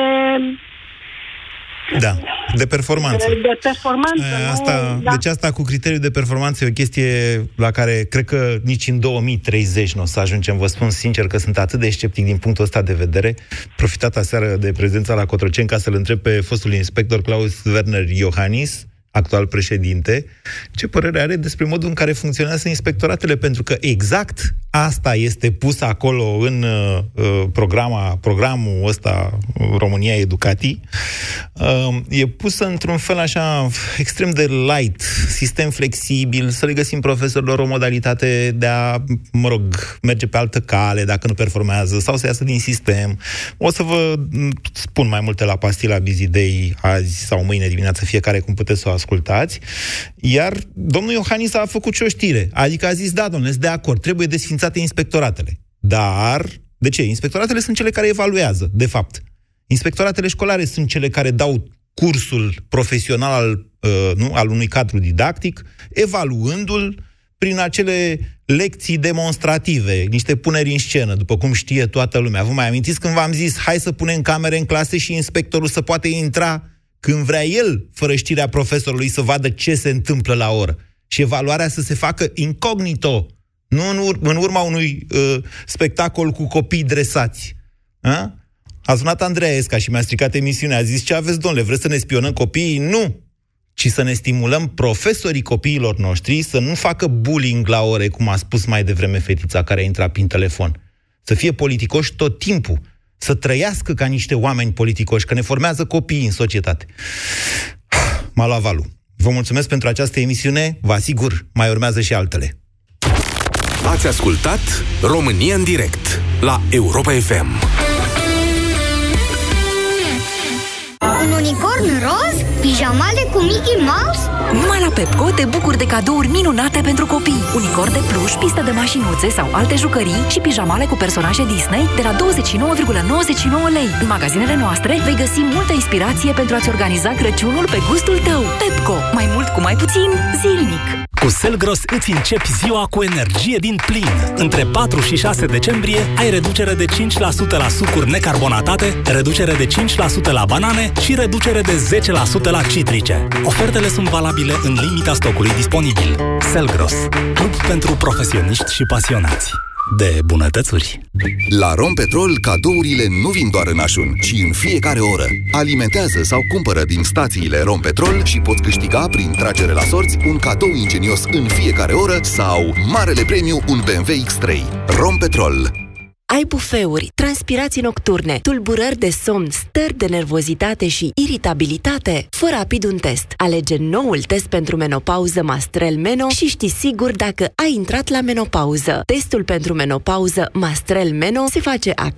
Da, de performanță. de, de performanță. E, Asta, nu? Da. Deci asta cu criteriul de performanță e o chestie la care cred că nici în 2030 nu o să ajungem. Vă spun sincer că sunt atât de sceptic din punctul ăsta de vedere. Profitat aseară de prezența la Cotroceni ca să-l întreb pe fostul inspector Klaus Werner Iohannis, actual președinte, ce părere are despre modul în care funcționează inspectoratele, pentru că exact asta este pus acolo în uh, uh, programa, programul ăsta uh, România Educatii, uh, e pusă într-un fel așa extrem de light, sistem flexibil, să le găsim profesorilor o modalitate de a, mă rog, merge pe altă cale dacă nu performează sau să iasă din sistem. O să vă m, spun mai multe la pastila Busy Day azi sau mâine dimineață, fiecare cum puteți să o ascultați. Iar domnul Iohannis a făcut și o știre. Adică a zis, da, domnule, sunt de acord, trebuie desfințate inspectoratele. Dar, de ce? Inspectoratele sunt cele care evaluează, de fapt. Inspectoratele școlare sunt cele care dau cursul profesional al, uh, nu, al unui cadru didactic, evaluându-l prin acele lecții demonstrative, niște puneri în scenă, după cum știe toată lumea. Vă mai amintiți când v-am zis, hai să punem camere în clase și inspectorul să poate intra când vrea el, fără știrea profesorului, să vadă ce se întâmplă la oră. Și evaluarea să se facă incognito, nu în, ur- în urma unui uh, spectacol cu copii dresați. A? A sunat Andreea Esca și mi-a stricat emisiunea. A zis, ce aveți, domnule, vreți să ne spionăm copiii? Nu! Ci să ne stimulăm profesorii copiilor noștri să nu facă bullying la ore, cum a spus mai devreme fetița care a intrat prin telefon. Să fie politicoși tot timpul. Să trăiască ca niște oameni politicoși, că ne formează copiii în societate. M-a luat valul. Vă mulțumesc pentru această emisiune. Vă asigur, mai urmează și altele. Ați ascultat România în direct la Europa FM. Un unicorn roz? Pijamale cu Mickey Mouse? Numai la Pepco te bucuri de cadouri minunate pentru copii. Unicorn de pluș, pistă de mașinuțe sau alte jucării și pijamale cu personaje Disney de la 29,99 lei. În magazinele noastre vei găsi multă inspirație pentru a-ți organiza Crăciunul pe gustul tău. Pepco. Mai mult cu mai puțin zilnic. Cu Selgros îți începi ziua cu energie din plin. Între 4 și 6 decembrie ai reducere de 5% la sucuri necarbonatate, reducere de 5% la banane și reducere de 10% la citrice. Ofertele sunt valabile în limita stocului disponibil. Selgros, club pentru profesioniști și pasionați. De bunătățuri. La Rompetrol, cadourile nu vin doar în ajun, ci în fiecare oră. Alimentează sau cumpără din stațiile Rompetrol și poți câștiga prin tragere la sorți un cadou ingenios în fiecare oră sau marele premiu un BMW X3. Rompetrol. Ai bufeuri, transpirații nocturne, tulburări de somn, stări de nervozitate și iritabilitate? Fă rapid un test. Alege noul test pentru menopauză Mastrel Meno și știi sigur dacă ai intrat la menopauză. Testul pentru menopauză Mastrel Meno se face